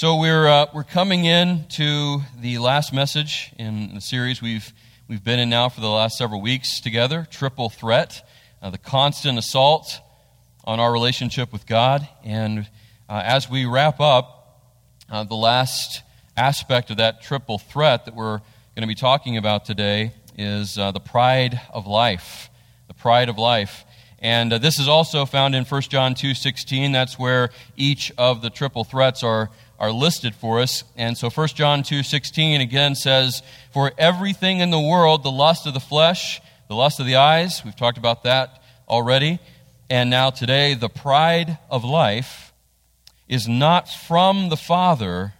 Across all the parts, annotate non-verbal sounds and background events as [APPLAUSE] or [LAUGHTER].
So we're uh, we're coming in to the last message in the series we've we've been in now for the last several weeks together. Triple threat, uh, the constant assault on our relationship with God, and uh, as we wrap up uh, the last aspect of that triple threat that we're going to be talking about today is uh, the pride of life. The pride of life. And uh, this is also found in 1 John 2:16. That's where each of the triple threats are are listed for us. And so 1 John 2:16 again says, "For everything in the world, the lust of the flesh, the lust of the eyes, we've talked about that already, and now today the pride of life is not from the Father,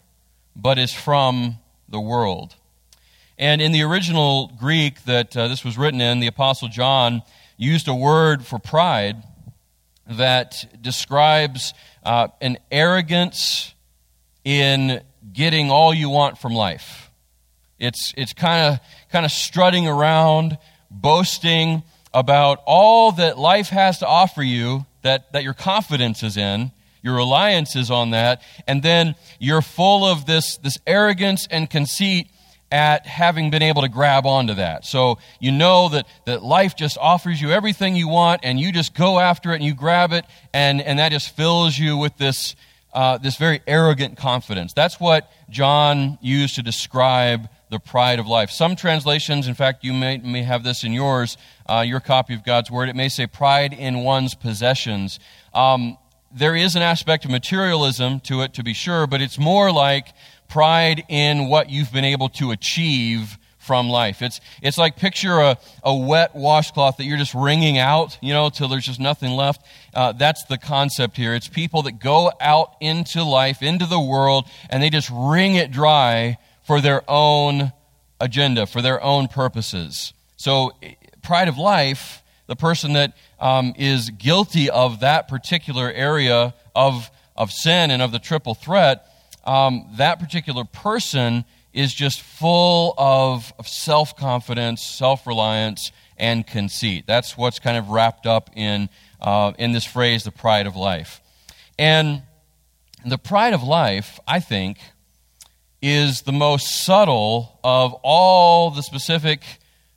but is from the world." And in the original Greek that uh, this was written in, the apostle John used a word for pride that describes uh, an arrogance in getting all you want from life. It's, it's kind of kind of strutting around, boasting about all that life has to offer you, that, that your confidence is in, your reliance is on that, and then you're full of this, this arrogance and conceit at having been able to grab onto that. So you know that, that life just offers you everything you want, and you just go after it and you grab it, and, and that just fills you with this, uh, this very arrogant confidence. That's what John used to describe the pride of life. Some translations, in fact, you may, may have this in yours, uh, your copy of God's Word, it may say pride in one's possessions. Um, there is an aspect of materialism to it, to be sure, but it's more like pride in what you've been able to achieve from life. It's, it's like picture a, a wet washcloth that you're just wringing out, you know, till there's just nothing left. Uh, that's the concept here. It's people that go out into life, into the world, and they just wring it dry for their own agenda, for their own purposes. So, pride of life, the person that um, is guilty of that particular area of, of sin and of the triple threat, um, that particular person is just full of, self confidence, self reliance, and conceit. That's what's kind of wrapped up in, uh, in this phrase, the pride of life. And the pride of life, I think, is the most subtle of all the specific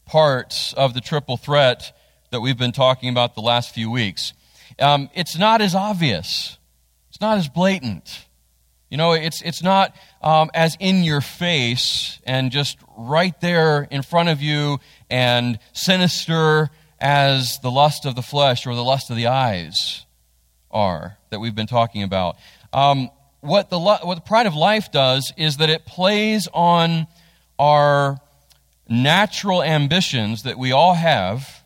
parts of the triple threat that we've been talking about the last few weeks. Um, it's not as obvious, it's not as blatant. You know, it's, it's not um, as in your face and just right there in front of you and sinister as the lust of the flesh or the lust of the eyes are that we've been talking about. Um, what, the, what the pride of life does is that it plays on our natural ambitions that we all have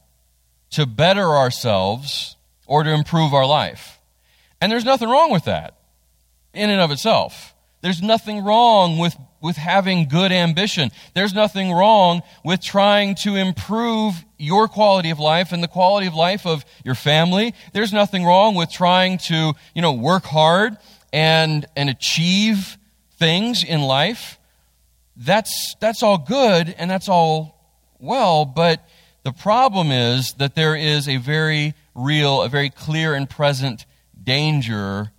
to better ourselves or to improve our life. And there's nothing wrong with that in and of itself. There's nothing wrong with, with having good ambition. There's nothing wrong with trying to improve your quality of life and the quality of life of your family. There's nothing wrong with trying to, you know, work hard and, and achieve things in life. That's, that's all good and that's all well, but the problem is that there is a very real, a very clear and present danger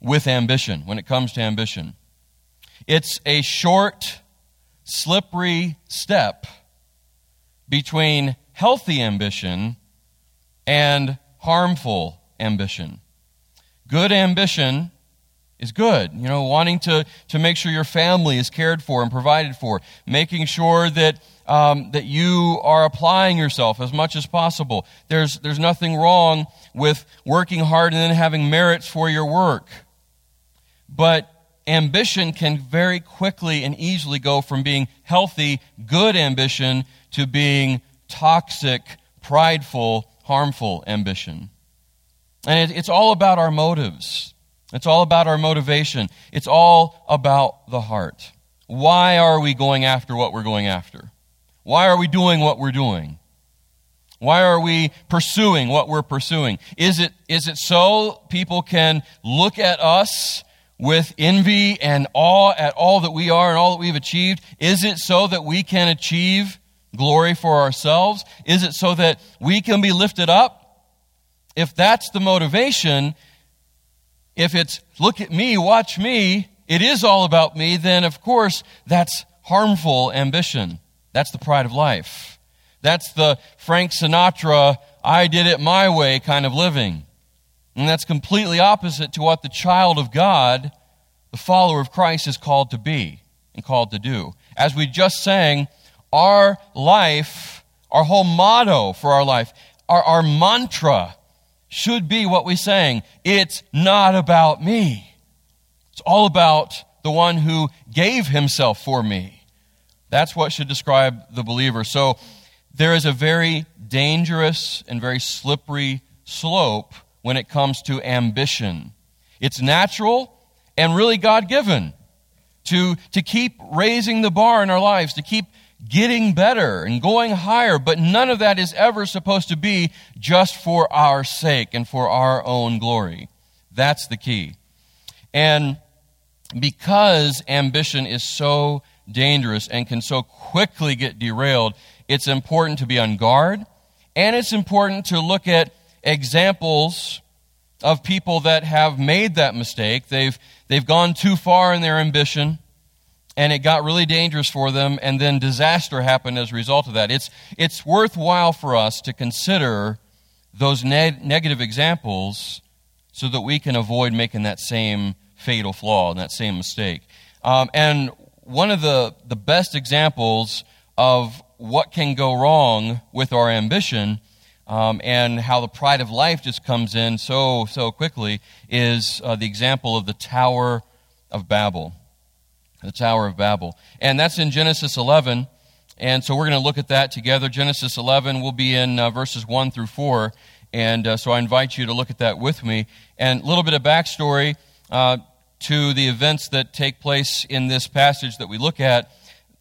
with ambition, when it comes to ambition. It's a short, slippery step between healthy ambition and harmful ambition. Good ambition is good. You know, wanting to, to make sure your family is cared for and provided for, making sure that, um, that you are applying yourself as much as possible. There's, there's nothing wrong with working hard and then having merits for your work. But ambition can very quickly and easily go from being healthy, good ambition to being toxic, prideful, harmful ambition. And it, it's all about our motives. It's all about our motivation. It's all about the heart. Why are we going after what we're going after? Why are we doing what we're doing? Why are we pursuing what we're pursuing? Is it, is it so people can look at us with envy and awe at all that we are and all that we've achieved? Is it so that we can achieve glory for ourselves? Is it so that we can be lifted up? If that's the motivation, if it's look at me, watch me, it is all about me, then of course that's harmful ambition. That's the pride of life. That's the Frank Sinatra, I did it my way kind of living. And that's completely opposite to what the child of God, the follower of Christ, is called to be and called to do. As we just sang, our life, our whole motto for our life, our, our mantra should be what we sang. It's not about me. It's all about the one who gave himself for me. That's what should describe the believer. So there is a very dangerous and very slippery slope when it comes to ambition. It's natural and really God given to, to keep raising the bar in our lives, to keep getting better and going higher, but none of that is ever supposed to be just for our sake and for our own glory. That's the key. And because ambition is so dangerous and can so quickly get derailed, it's important to be on guard and it's important to look at examples of people that have made that mistake. They've, they've gone too far in their ambition and it got really dangerous for them, and then disaster happened as a result of that. It's, it's worthwhile for us to consider those ne- negative examples so that we can avoid making that same fatal flaw and that same mistake. Um, and one of the, the best examples of what can go wrong with our ambition um, and how the pride of life just comes in so, so quickly is uh, the example of the Tower of Babel the Tower of Babel. And that's in Genesis 11. And so we're going to look at that together. Genesis 11 will be in uh, verses 1 through 4. And uh, so I invite you to look at that with me. And a little bit of backstory uh, to the events that take place in this passage that we look at.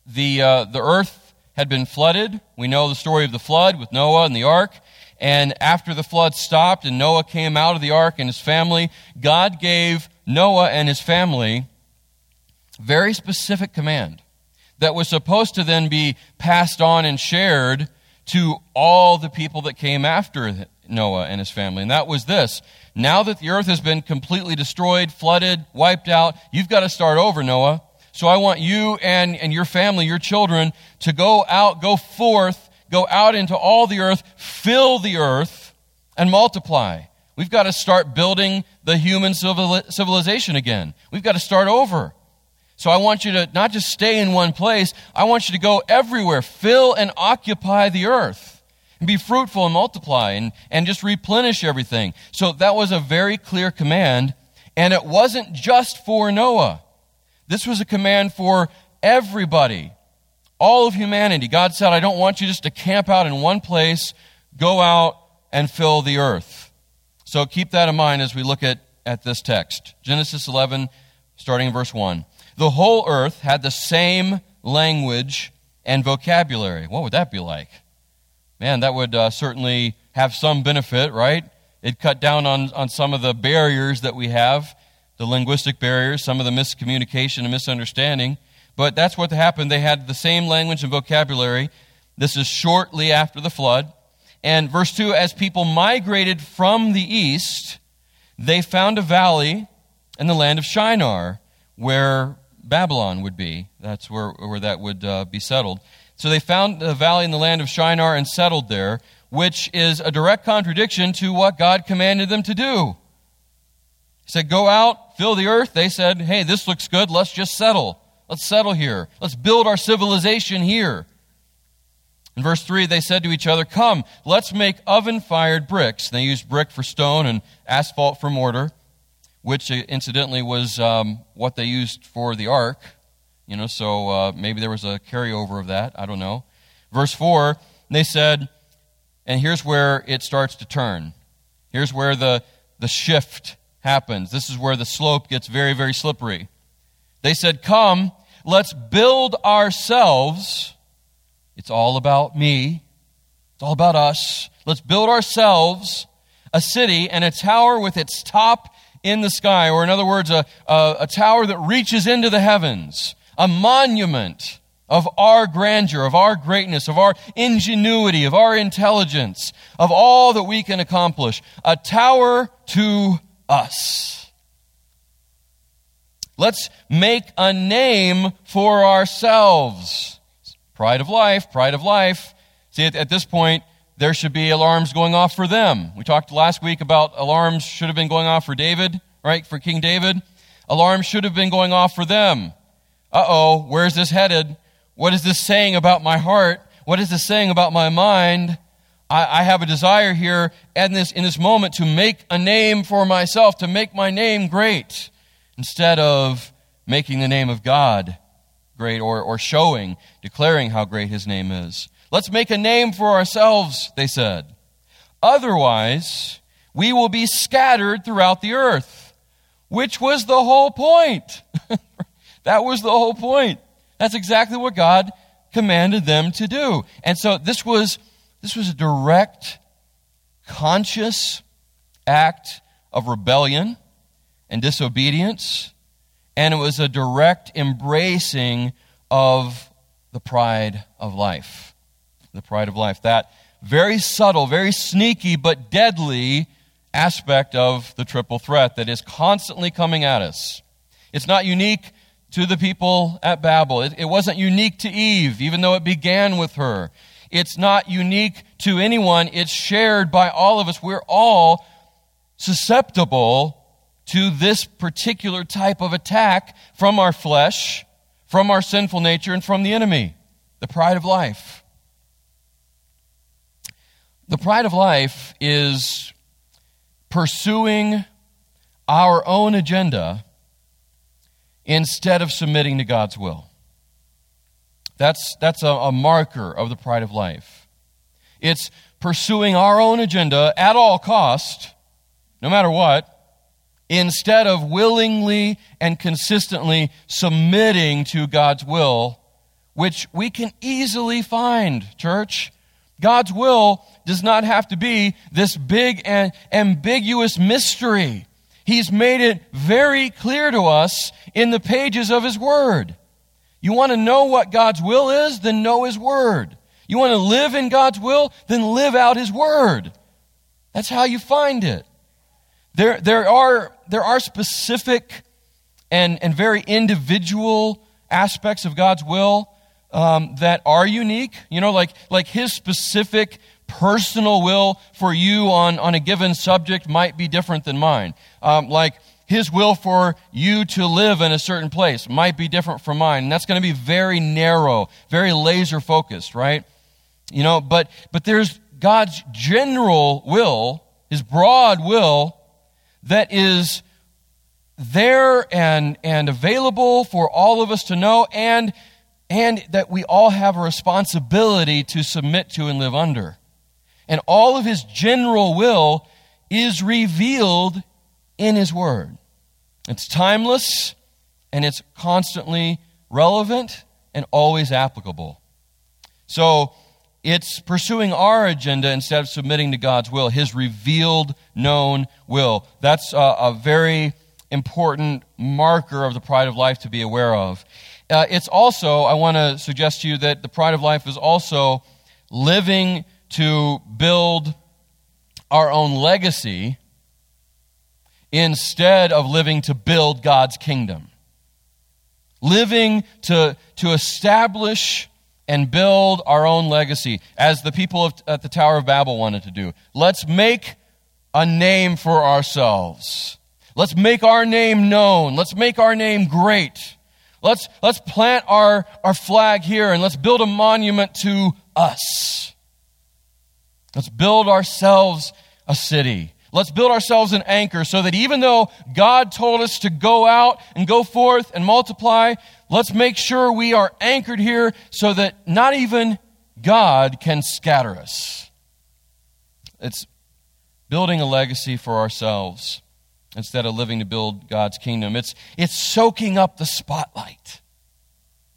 The, uh, the earth had been flooded. We know the story of the flood with Noah and the ark. And after the flood stopped and Noah came out of the ark and his family, God gave Noah and his family very specific command that was supposed to then be passed on and shared to all the people that came after Noah and his family. And that was this. Now that the earth has been completely destroyed, flooded, wiped out, you've got to start over, Noah. So I want you and, and your family, your children, to go out, go forth, go out into all the earth, fill the earth, and multiply. We've got to start building the human civilization again. We've got to start over. So I want you to not just stay in one place, I want you to go everywhere, fill and occupy the earth, and be fruitful and multiply, and, and just replenish everything. So that was a very clear command, and it wasn't just for Noah. This was a command for everybody, all of humanity. God said, I don't want you just to camp out in one place, go out and fill the earth. So keep that in mind as we look at, at this text. Genesis 11, starting in verse 1 the whole earth had the same language and vocabulary. What would that be like? Man, that would uh, certainly have some benefit, right? It cut down on, on some of the barriers that we have, the linguistic barriers, some of the miscommunication and misunderstanding. But that's what happened. They had the same language and vocabulary. This is shortly after the flood. And verse 2 as people migrated from the east, they found a valley in the land of Shinar, where Babylon would be. That's where, where that would uh, be settled. So they found a valley in the land of Shinar and settled there, which is a direct contradiction to what God commanded them to do. He said, Go out, fill the earth. They said, Hey, this looks good. Let's just settle. Let's settle here. Let's build our civilization here. In verse 3, they said to each other, Come, let's make oven fired bricks. They used brick for stone and asphalt for mortar which incidentally was um, what they used for the ark. You know, so uh, maybe there was a carryover of that. I don't know. Verse 4, they said, and here's where it starts to turn. Here's where the, the shift happens. This is where the slope gets very, very slippery. They said, Come, let's build ourselves. It's all about me. It's all about us. Let's build ourselves a city and a tower with its top in the sky, or in other words, a, a, a tower that reaches into the heavens, a monument of our grandeur, of our greatness, of our ingenuity, of our intelligence, of all that we can accomplish. A tower to us. Let's make a name for ourselves. Pride of life, pride of life. See, at, at this point, there should be alarms going off for them. We talked last week about alarms should have been going off for David, right? For King David. Alarms should have been going off for them. Uh oh, where's this headed? What is this saying about my heart? What is this saying about my mind? I, I have a desire here in this, in this moment to make a name for myself, to make my name great, instead of making the name of God great or, or showing, declaring how great his name is. Let's make a name for ourselves, they said. Otherwise, we will be scattered throughout the earth, which was the whole point. [LAUGHS] that was the whole point. That's exactly what God commanded them to do. And so this was, this was a direct, conscious act of rebellion and disobedience, and it was a direct embracing of the pride of life the pride of life. That very subtle, very sneaky, but deadly aspect of the triple threat that is constantly coming at us. It's not unique to the people at Babel. It, it, wasn't unique to Eve, even though it began with her. It's not unique to anyone. It's shared by all of us. We're all susceptible to this particular type of attack from our flesh, from our sinful nature, and from the enemy, the pride of life. The pride of life is pursuing our own agenda instead of submitting to God's will. That's, that's a, a, marker of the pride of life. It's pursuing our own agenda at all cost, no matter what, instead of willingly and consistently submitting to God's will, which we can easily find, church. God's will does not have to be this big and ambiguous mystery. He's made it very clear to us in the pages of His Word. You want to know what God's will is? Then know His Word. You want to live in God's will? Then live out His Word. That's how you find it. There, there, are, there are specific and, and very individual aspects of God's will um, that are unique. You know, like, like His specific personal will for you on, on a given subject might be different than mine. Um, like his will for you to live in a certain place might be different from mine. And that's going to be very narrow, very laser focused, right? You know, but, but there's God's general will, his broad will, that is there and, and available for all of us to know and, and that we all have a responsibility to submit to and live under and all of his general will is revealed in his word. It's timeless and it's constantly relevant and always applicable. So it's pursuing our agenda instead of submitting to God's will, his revealed, known will. That's a, a very important marker of the pride of life to be aware of. Uh, it's also, I want to suggest to you that the pride of life is also living to build our own legacy instead of living to build God's kingdom. Living to, to establish and build our own legacy, as the people of, at the Tower of Babel wanted to do. Let's make a name for ourselves. Let's make our name known. Let's make our name great. Let's, let's plant our, our flag here and let's build a monument to us. Let's build ourselves a city. Let's build ourselves an anchor so that even though God told us to go out and go forth and multiply, let's make sure we are anchored here so that not even God can scatter us. It's building a legacy for ourselves instead of living to build God's kingdom. It's, it's soaking up the spotlight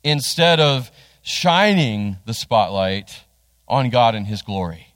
instead of shining the spotlight on God and His glory.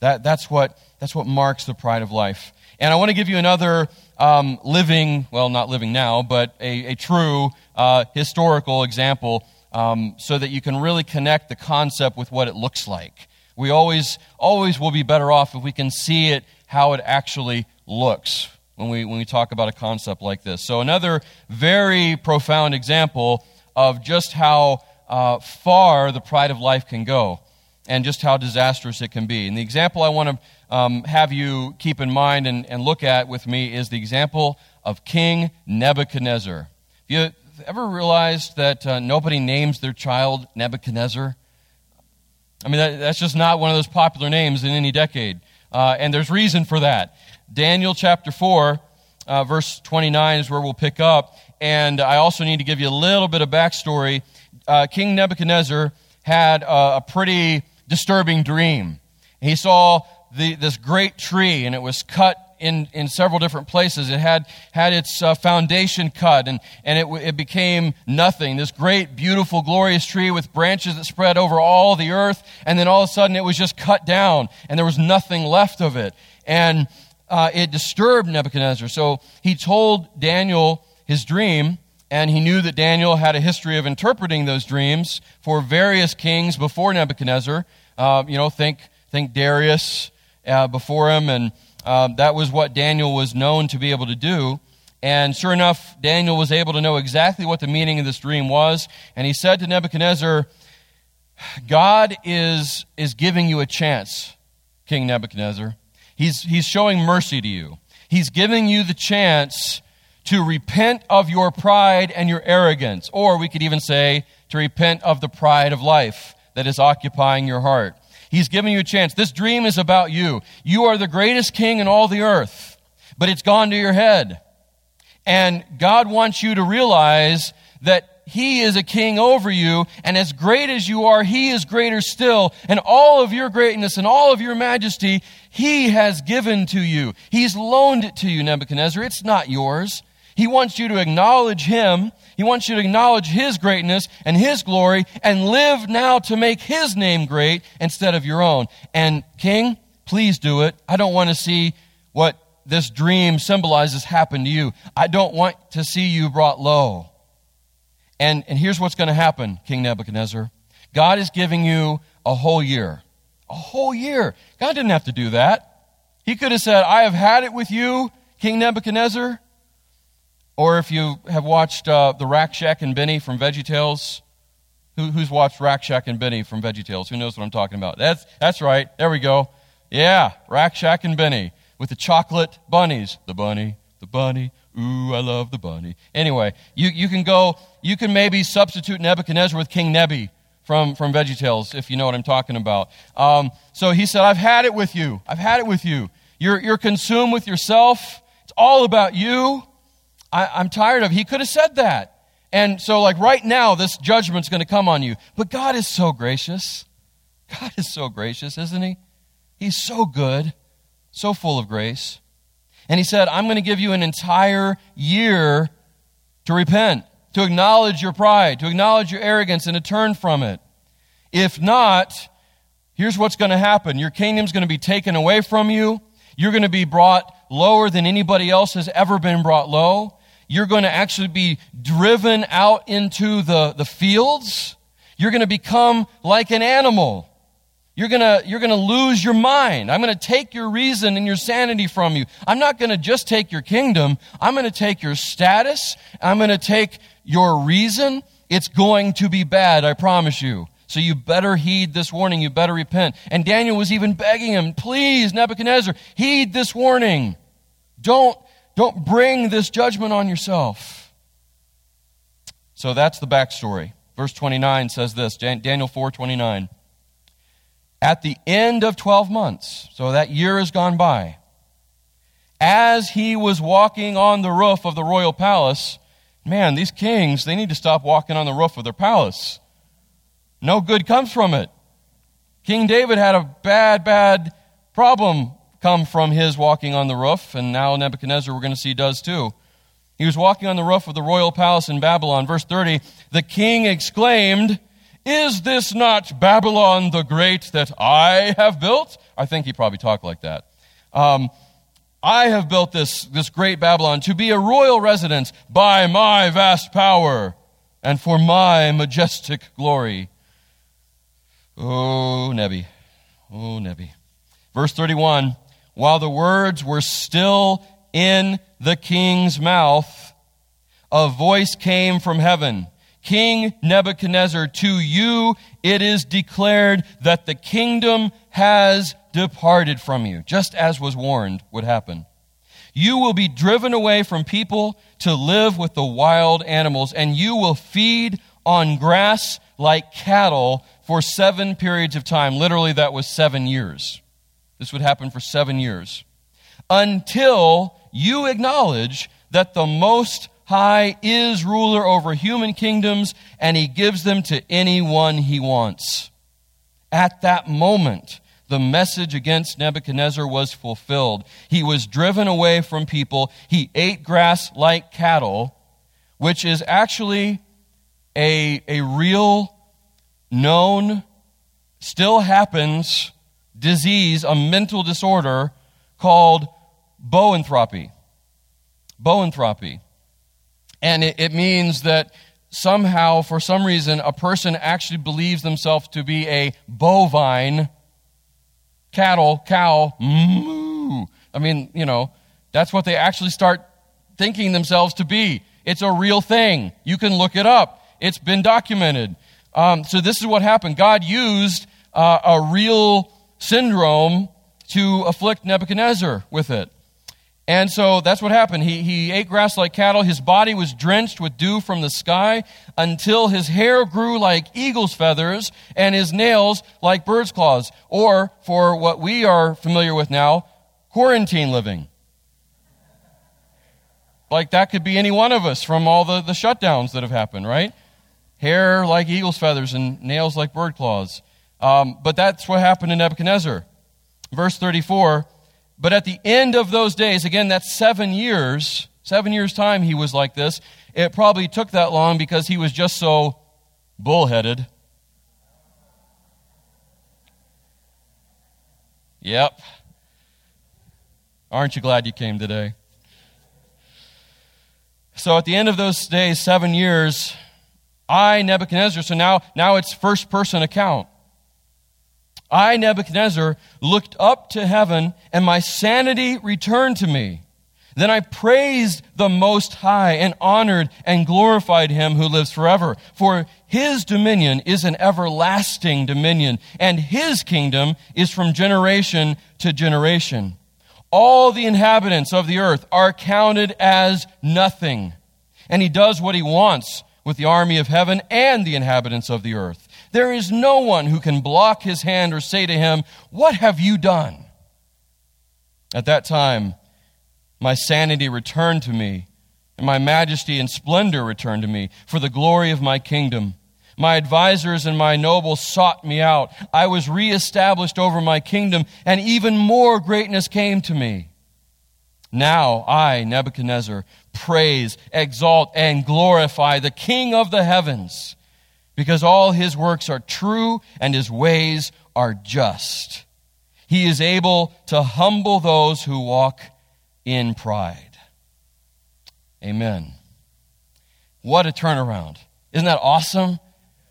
That, that's, what, that's what marks the pride of life. And I want to give you another um, living, well, not living now, but a, a true uh, historical example um, so that you can really connect the concept with what it looks like. We always, always will be better off if we can see it how it actually looks. when we, when we talk about a concept like this. So, another very profound example of just how uh, far the pride of life can go and just how disastrous it can be. And the example I want to um, have you keep in mind and, and look at with me is the example of King Nebuchadnezzar. Have you ever realized that uh, nobody names their child Nebuchadnezzar? I mean, that, that's just not one of those popular names in any decade. Uh, and there's reason for that. Daniel chapter 4, uh, verse 29 is where we'll pick up. And I also need to give you a little bit of backstory. Uh, King Nebuchadnezzar had a, a pretty disturbing dream. He saw the, this great tree, and it was cut in, in several different places. It had, had its uh, foundation cut and, and it, it became nothing. This great, beautiful, glorious tree with branches that spread over all the earth. And then all of a sudden it was just cut down and there was nothing left of it. And uh, it disturbed Nebuchadnezzar. So he told Daniel his dream. And he knew that Daniel had a history of interpreting those dreams for various kings before Nebuchadnezzar. Uh, you know, think, think Darius uh, before him, and um, that was what Daniel was known to be able to do. And sure enough, Daniel was able to know exactly what the meaning of this dream was. And he said to Nebuchadnezzar, God is, is giving you a chance, King Nebuchadnezzar. He's, he's showing mercy to you. He's giving you the chance to repent of your pride and your arrogance. Or we could even say to repent of the pride of life that is occupying your heart. He's giving you a chance. This dream is about you. You are the greatest king in all the earth, but it's gone to your head. And God wants you to realize that he is a king over you, and as great as you are, he is greater still. And all of your greatness and all of your majesty, he has given to you. He's loaned it to you, Nebuchadnezzar. It's not yours. He wants you to acknowledge him he wants you to acknowledge His greatness and His glory and live now to make His name great instead of your own. And, King, please do it. I don't want to see what this dream symbolizes happen to you. I don't want to see you brought low. And, and here's what's going to happen, King Nebuchadnezzar God is giving you a whole year. A whole year. God didn't have to do that. He could have said, I have had it with you, King Nebuchadnezzar. Or if you have watched uh, the Rack Shack and Benny from VeggieTales, Who, who's watched Rack Shack and Benny from VeggieTales? Who knows what I'm talking about? That's, that's right. There we go. Yeah, Rack Shack and Benny with the chocolate bunnies. The bunny, the bunny. Ooh, I love the bunny. Anyway, you, you can go, you can maybe substitute Nebuchadnezzar with King Nebi from, from VeggieTales, if you know what I'm talking about. Um, so he said, I've had it with you. I've had it with you. You're, you're consumed with yourself. It's all about you. I, am tired of. He could have said that. And so, like right now, this judgment's going to come on you. But God is so gracious. God is so gracious, isn't He? He's so good, so full of grace. And He said, I'm going to give you an entire year to repent, to acknowledge your pride, to acknowledge your arrogance, and to turn from it. If not, here's what's going to happen your kingdom's going to be taken away from you. You're going to be brought lower than anybody else has ever been brought low you're going to actually be driven out into the, the fields. You're going to become like an animal. You're going to, you're going to lose your mind. I'm going to take your reason and your sanity from you. I'm not going to just take your kingdom. I'm going to take your status. I'm going to take your reason. It's going to be bad, I promise you. So you better heed this warning. You better repent. And Daniel was even begging him, please, Nebuchadnezzar, heed this warning. Don't don't bring this judgment on yourself. So that's the backstory. Verse 29 says this Daniel 4 29. At the end of 12 months, so that year has gone by, as he was walking on the roof of the royal palace, man, these kings, they need to stop walking on the roof of their palace. No good comes from it. King David had a bad, bad problem come from his walking on the roof, and now Nebuchadnezzar, we're going to see, does too. He was walking on the roof of the royal palace in Babylon. Verse 30 The king exclaimed, Is this not Babylon the Great that I have built? I think he probably talked like that. Um, I have built this, this great Babylon to be a royal residence by my vast power and for my majestic glory. Oh, Nebi. Oh, Nebi. Verse 31 while the words were still in the king's mouth, a voice came from heaven. King Nebuchadnezzar, to you it is declared that the kingdom has departed from you, just as was warned would happen. You will be driven away from people to live with the wild animals, and you will feed on grass like cattle for seven periods of time. Literally, that was seven years. This would happen for seven years. Until you acknowledge that the Most High is ruler over human kingdoms and he gives them to anyone he wants. At that moment, the message against Nebuchadnezzar was fulfilled. He was driven away from people. He ate grass like cattle, which is actually a, a real, known, still happens disease, a mental disorder called boanthropy. Boanthropy. And it, it means that somehow, for some reason, a person actually believes themselves to be a bovine cattle, cow, moo. I mean, you know, that's what they actually start thinking themselves to be. It's a real thing. You can look it up. It's been documented. Um, so this is what happened. God used uh, a real syndrome to afflict Nebuchadnezzar with it. And so that's what happened. He, he ate grass like cattle. His body was drenched with dew from the sky until his hair grew like eagle's feathers and his nails like bird's claws. Or, for what we are familiar with now, quarantine living. Like that could be any one of us from all the, the shutdowns that have happened, right? Hair like eagle's feathers and nails like bird claws. Um, but that's what happened to Nebuchadnezzar. Verse 34 But at the end of those days, again, that's seven years, seven years' time he was like this. It probably took that long because he was just so bullheaded. Yep. Aren't you glad you came today? So at the end of those days, seven years, I, Nebuchadnezzar, so now, now it's first person account. I, Nebuchadnezzar, looked up to heaven, and my sanity returned to me. Then I praised the Most High and honored and glorified him who lives forever. For his dominion is an everlasting dominion, and his kingdom is from generation to generation. All the inhabitants of the earth are counted as nothing, and he does what he wants with the army of heaven and the inhabitants of the earth. There is no one who can block his hand or say to him, What have you done? At that time, my sanity returned to me, and my majesty and splendor returned to me for the glory of my kingdom. My advisers and my nobles sought me out. I was reestablished over my kingdom, and even more greatness came to me. Now I, Nebuchadnezzar, praise, exalt, and glorify the King of the heavens because all his works are true and his ways are just. He is able to humble those who walk in pride. Amen. What a turnaround. Isn't that awesome?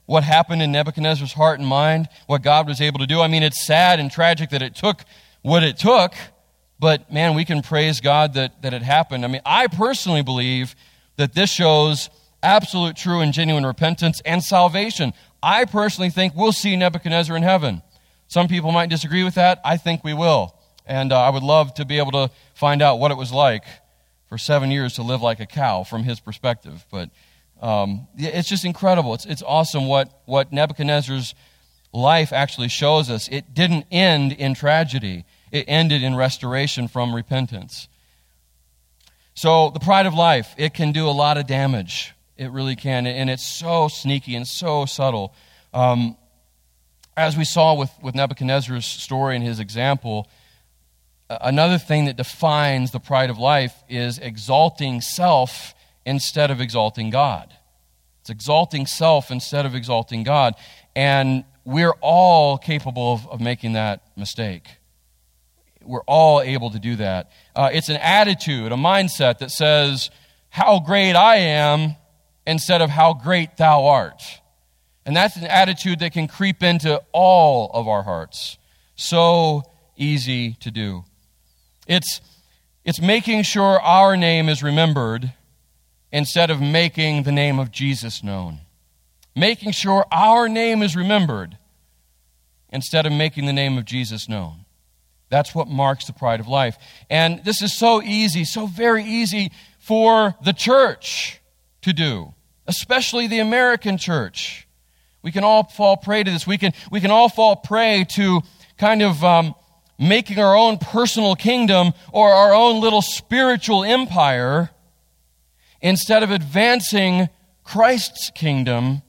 What happened in Nebuchadnezzar's heart and mind, what God was able to do. I mean, it's sad and tragic that it took what it took, but man, we can praise God that, that it happened. I mean, I personally believe that this shows absolute, true, and genuine repentance and salvation. I personally think we'll see Nebuchadnezzar in heaven. Some people might disagree with that. I think we will. And uh, I would love to be able to find out what it was like for seven years to live like a cow from his perspective. But um, it's just incredible. It's, it's awesome what, what Nebuchadnezzar's life actually shows us. It didn't end in tragedy, it ended in restoration from repentance. So, the pride of life, it can do a lot of damage. It really can. And it's so sneaky and so subtle. Um, as we saw with, with Nebuchadnezzar's story and his example, another thing that defines the pride of life is exalting self instead of exalting God. It's exalting self instead of exalting God. And we're all capable of, of making that mistake. We're all able to do that. Uh, it's an attitude, a mindset that says, How great I am instead of how great thou art. And that's an attitude that can creep into all of our hearts. So easy to do. It's It's making sure our name is remembered instead of making the name of Jesus known. Making sure our name is remembered instead of making the name of Jesus known. That's what marks the pride of life. And this is so easy, so very easy for the church to do, especially the American church. We can all fall prey to this. We can, we can all fall prey to kind of um, making our own personal kingdom or our own little spiritual empire instead of advancing Christ's kingdom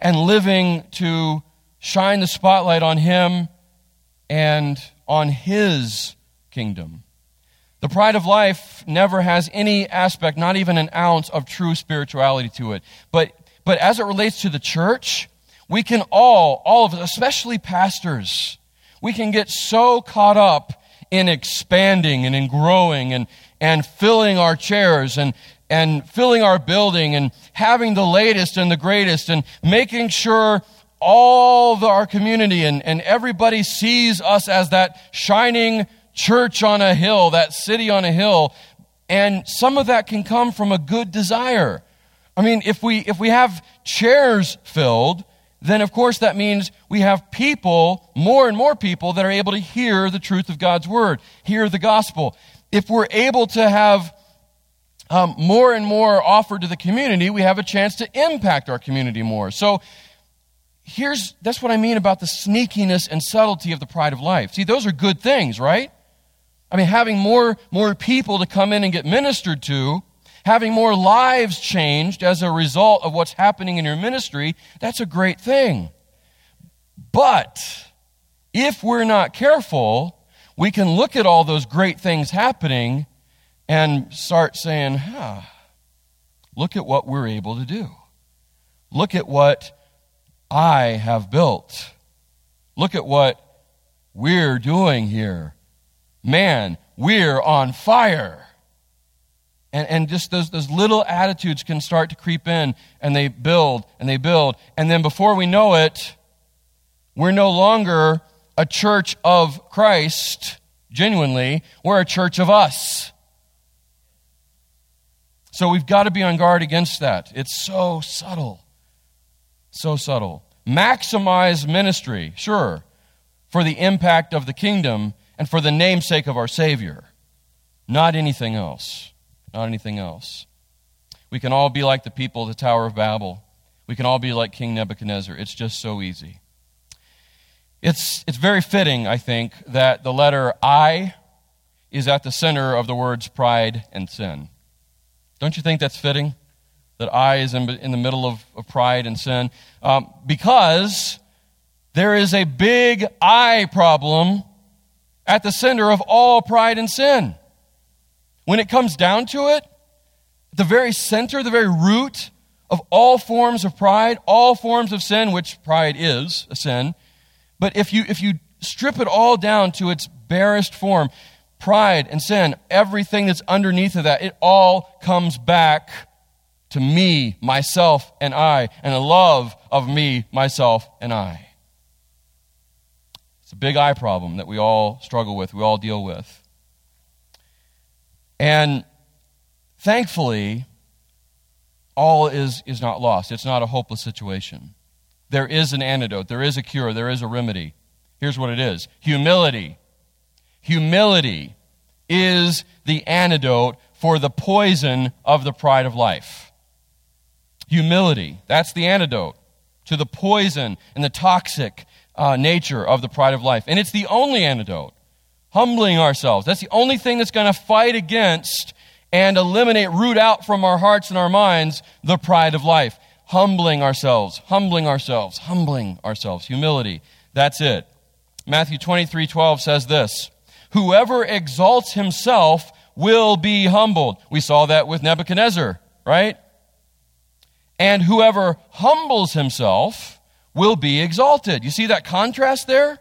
and living to shine the spotlight on Him and on His kingdom. The pride of life never has any aspect, not even an ounce of true spirituality to it. But, but as it relates to the church, we can all, all of us, especially pastors, we can get so caught up in expanding and in growing and, and filling our chairs and, and filling our building and having the latest and the greatest and making sure all the, our community and, and everybody sees us as that shining church on a hill, that city on a hill. And some of that can come from a good desire. I mean, if we, if we have chairs filled, then of course that means we have people, more and more people, that are able to hear the truth of God's word, hear the gospel. If we're able to have um, more and more offered to the community, we have a chance to impact our community more. So here's that's what I mean about the sneakiness and subtlety of the pride of life. See, those are good things, right? I mean, having more, more people to come in and get ministered to, having more lives changed as a result of what's happening in your ministry, that's a great thing. But if we're not careful, we can look at all those great things happening and start saying, huh, look at what we're able to do. Look at what I have built. Look at what we're doing here. Man, we're on fire. And, and just those, those little attitudes can start to creep in and they build and they build. And then before we know it, we're no longer a church of Christ, genuinely. We're a church of us. So we've got to be on guard against that. It's so subtle. So subtle. Maximize ministry, sure, for the impact of the kingdom and for the namesake of our Savior. Not anything else. Not anything else. We can all be like the people of the Tower of Babel. We can all be like King Nebuchadnezzar. It's just so easy. It's, it's very fitting, I think, that the letter I is at the center of the words pride and sin. Don't you think that's fitting? that I is in, in the middle of, of pride and sin. Um, because there is a big I problem at the center of all pride and sin. When it comes down to it, the very center, the very root of all forms of pride, all forms of sin, which pride is a sin, but if you, if you strip it all down to its barest form, pride and sin, everything that's underneath of that, it all comes back to me, myself, and I, and a love of me, myself, and I. It's a big eye problem that we all struggle with, we all deal with. And thankfully, all is, is not lost. It's not a hopeless situation. There is an antidote, there is a cure, there is a remedy. Here's what it is humility. Humility is the antidote for the poison of the pride of life. Humility. That's the antidote to the poison and the toxic uh, nature of the pride of life. And it's the only antidote. Humbling ourselves. That's the only thing that's going to fight against and eliminate, root out from our hearts and our minds the pride of life. Humbling ourselves, humbling ourselves, humbling ourselves. Humility. That's it. Matthew 23 12 says this Whoever exalts himself will be humbled. We saw that with Nebuchadnezzar, right? and whoever humbles himself will be exalted. You see that contrast there?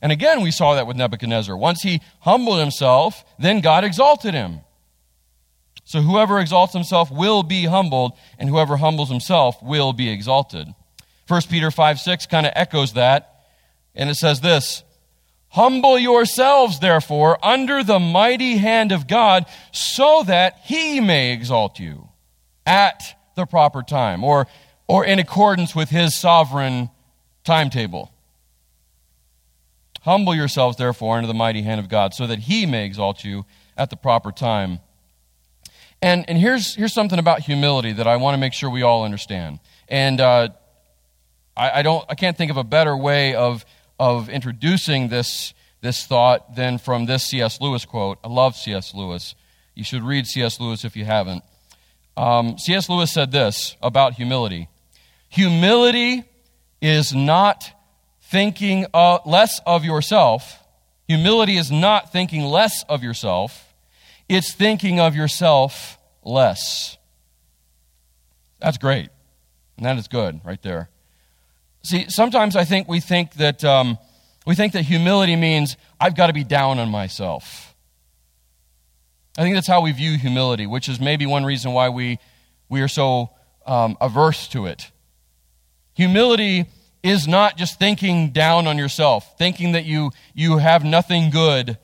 And again, we saw that with Nebuchadnezzar. Once he humbled himself, then God exalted him. So whoever exalts himself will be humbled, and whoever humbles himself will be exalted. 1 Peter 5 6 kind of echoes that, and it says this Humble yourselves, therefore, under the mighty hand of God, so that he may exalt you at the proper time, or, or in accordance with his sovereign timetable. Humble yourselves, therefore, under the mighty hand of God, so that he may exalt you at the proper time. And, and here's, here's something about humility that I want to make sure we all understand. And uh, I, I, don't, I can't think of a better way of of introducing this, this thought than from this C.S. Lewis quote. I love C.S. Lewis. You should read C.S. Lewis if you haven't. Um, C.S. Lewis said this about humility Humility is not thinking uh, less of yourself. Humility is not thinking less of yourself, it's thinking of yourself less. That's great. And that is good right there. See, sometimes I think we think that um, we think that humility means I've got to be down on myself. I think that's how we view humility, which is maybe one reason why we we are so um, averse to it. Humility is not just thinking down on yourself, thinking that you you have nothing good,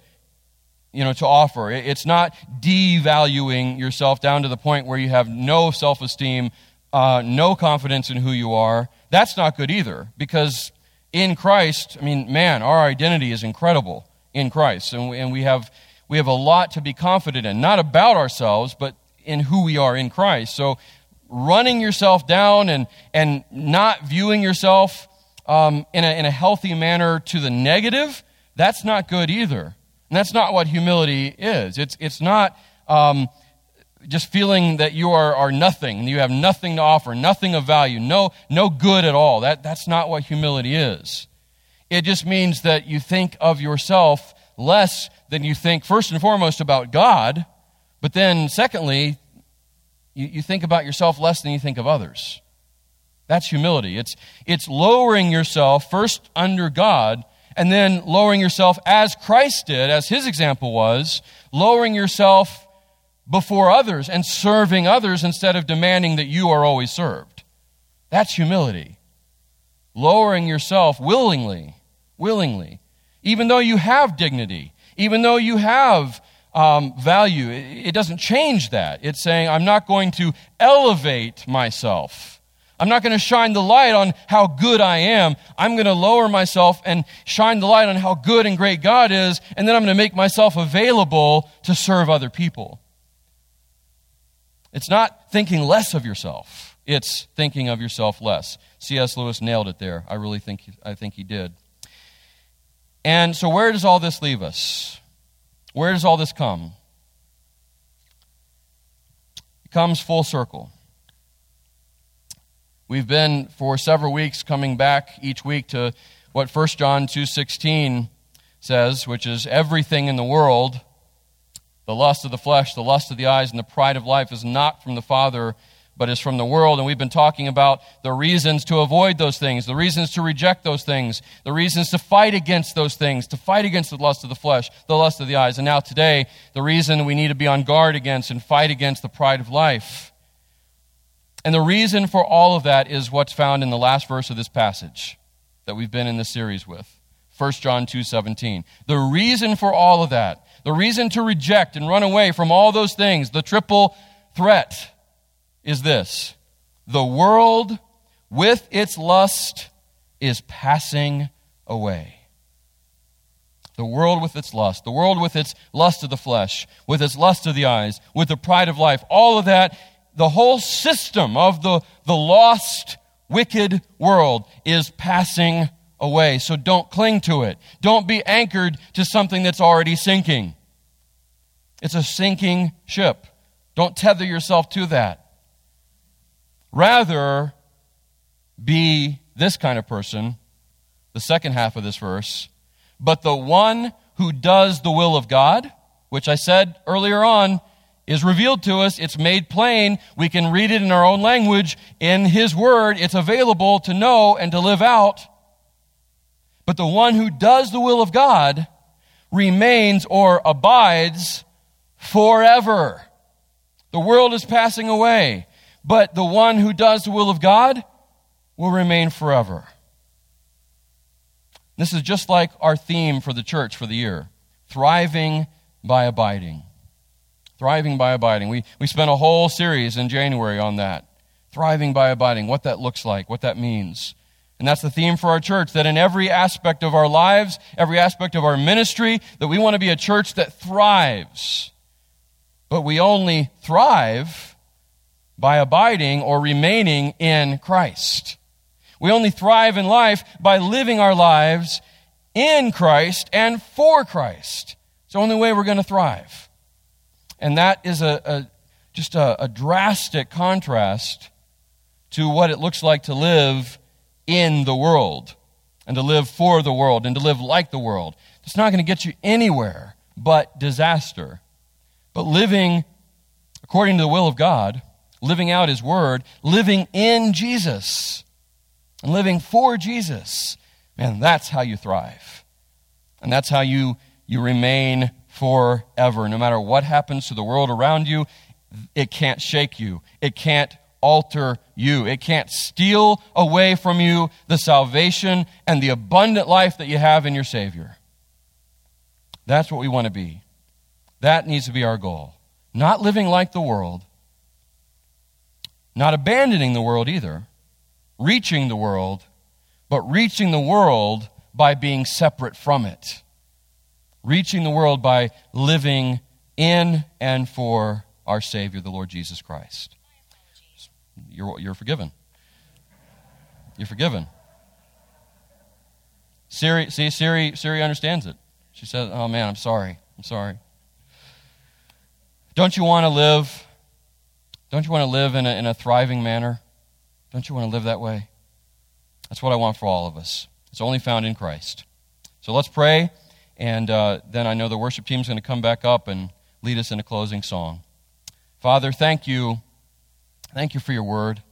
you know, to offer. It's not devaluing yourself down to the point where you have no self-esteem, uh, no confidence in who you are that's not good either because in Christ, I mean, man, our identity is incredible in Christ. And we, and we, have, we have a lot to be confident in, not about ourselves, but in who we are in Christ. So running yourself down and, and not viewing yourself um, in, a, in a healthy manner to the negative, that's not good either. And that's not what humility is. It's, it's not. Um, just feeling that you are, are nothing, you have nothing to offer, nothing of value, no, no good at all. That, that's not what humility is. It just means that you think of yourself less than you think, first and foremost, about God, but then, secondly, you, you think about yourself less than you think of others. That's humility. It's, it's lowering yourself first under God and then lowering yourself as Christ did, as his example was, lowering yourself before others and serving others instead of demanding that you are always served. That's humility. Lowering yourself willingly, willingly, even though you have dignity, even though you have um, value, it, it doesn't change that. It's saying, I'm not going to elevate myself. I'm not going to shine the light on how good I am. I'm going to lower myself and shine the light on how good and great God is, and then I'm going to make myself available to serve other people. It's not thinking less of yourself, it's thinking of yourself less. C.S. Lewis nailed it there. I really think I think he did. And so, where does all this leave us? Where does all this come? It comes full circle. We've been for several weeks coming back each week to what 1 John 2:16 says, which is everything in the world the lust of the flesh, the lust of the eyes, and the pride of life is not from the Father, but is from the world. And we've been talking about the reasons to avoid those things, the reasons to reject those things, the reasons to fight against those things, to fight against the lust of the flesh, the lust of the eyes. And now today, the reason we need to be on guard against and fight against the pride of life. And the reason for all of that is what's found in the last verse of this passage that we've been in this series with. 1 John 2:17. The reason for all of that the reason to reject and run away from all those things, the triple threat, is this the world with its lust is passing away. The world with its lust, the world with its lust of the flesh, with its lust of the eyes, with the pride of life, all of that, the whole system of the, the lost, wicked world is passing away. So don't cling to it. Don't be anchored to something that's already sinking. It's a sinking ship. Don't tether yourself to that. Rather, be this kind of person, the second half of this verse, but the one who does the will of God, which I said earlier on is revealed to us. It's made plain. We can read it in our own language. In His Word, it's available to know and to live out. But the one who does the will of God remains or abides forever. The world is passing away, but the one who does the will of God will remain forever. This is just like our theme for the church for the year thriving by abiding. Thriving by abiding. We, we spent a whole series in January on that. Thriving by abiding, what that looks like, what that means. And that's the theme for our church that in every aspect of our lives, every aspect of our ministry, that we want to be a church that thrives. But we only thrive by abiding or remaining in Christ. We only thrive in life by living our lives in Christ and for Christ. It's the only way we're going to thrive. And that is a, a just a, a drastic contrast to what it looks like to live in the world and to live for the world and to live like the world. It's not going to get you anywhere but disaster. But living according to the will of God, living out His Word, living in Jesus, and living for Jesus, man, that's how you thrive. And that's how you, you remain forever. No matter what happens to the world around you, it can't shake you. It can't alter you. It can't steal away from you the salvation and the abundant life that you have in your Savior. That's what we want to be. That needs to be our goal. Not living like the world, not abandoning the world either, reaching the world, but reaching the world by being separate from it. Reaching the world by living in and for our Savior, the Lord Jesus Christ. You're, you're forgiven. You're forgiven. Siri, see, Siri, Siri understands it. She says, Oh man, I'm sorry. I'm sorry. Don't you want to live? Don't you want to live in a, in a thriving manner? Don't you want to live that way? That's what I want for all of us. It's only found in Christ. So let's pray, and uh, then I know the worship team is going to come back up and lead us in a closing song. Father, thank you Thank you for your word.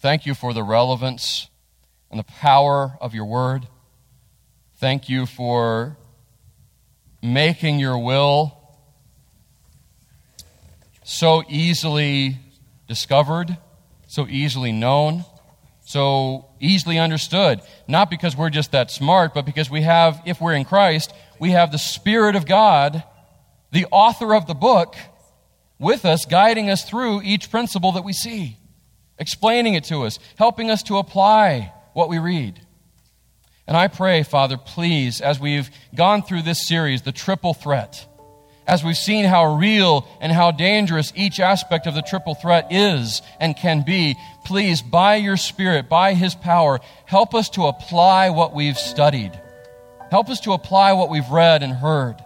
Thank you for the relevance and the power of your word. Thank you for making your will so easily discovered, so easily known, so easily understood. Not because we're just that smart, but because we have, if we're in Christ, we have the Spirit of God, the author of the book with us, guiding us through each principle that we see, explaining it to us, helping us to apply what we read. And I pray, Father, please, as we've gone through this series, the triple threat, as we've seen how real and how dangerous each aspect of the triple threat is and can be, please, by your Spirit, by His power, help us to apply what we've studied. Help us to apply what we've read and heard.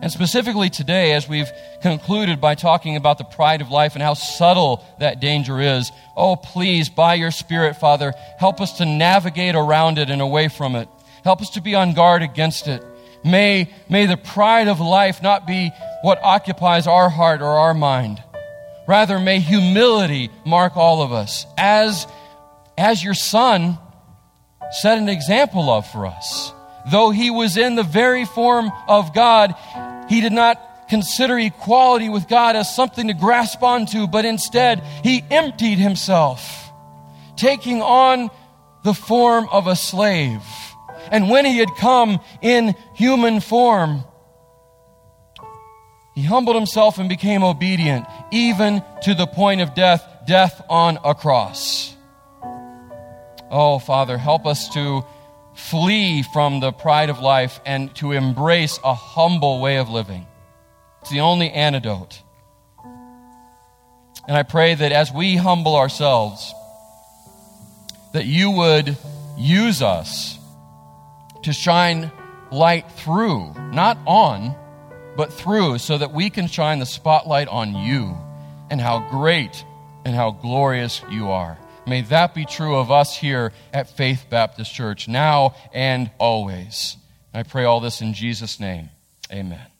And specifically today, as we've concluded by talking about the pride of life and how subtle that danger is, oh, please, by your Spirit, Father, help us to navigate around it and away from it. Help us to be on guard against it. May, may the pride of life not be what occupies our heart or our mind. Rather, may humility mark all of us, as, as your Son set an example of for us. Though he was in the very form of God, he did not consider equality with God as something to grasp onto, but instead he emptied himself, taking on the form of a slave. And when he had come in human form, he humbled himself and became obedient, even to the point of death, death on a cross. Oh, Father, help us to flee from the pride of life and to embrace a humble way of living. It's the only antidote. And I pray that as we humble ourselves, that you would use us to shine light through, not on, but through, so that we can shine the spotlight on you and how great and how glorious you are. May that be true of us here at Faith Baptist Church, now and always. I pray all this in Jesus' name. Amen.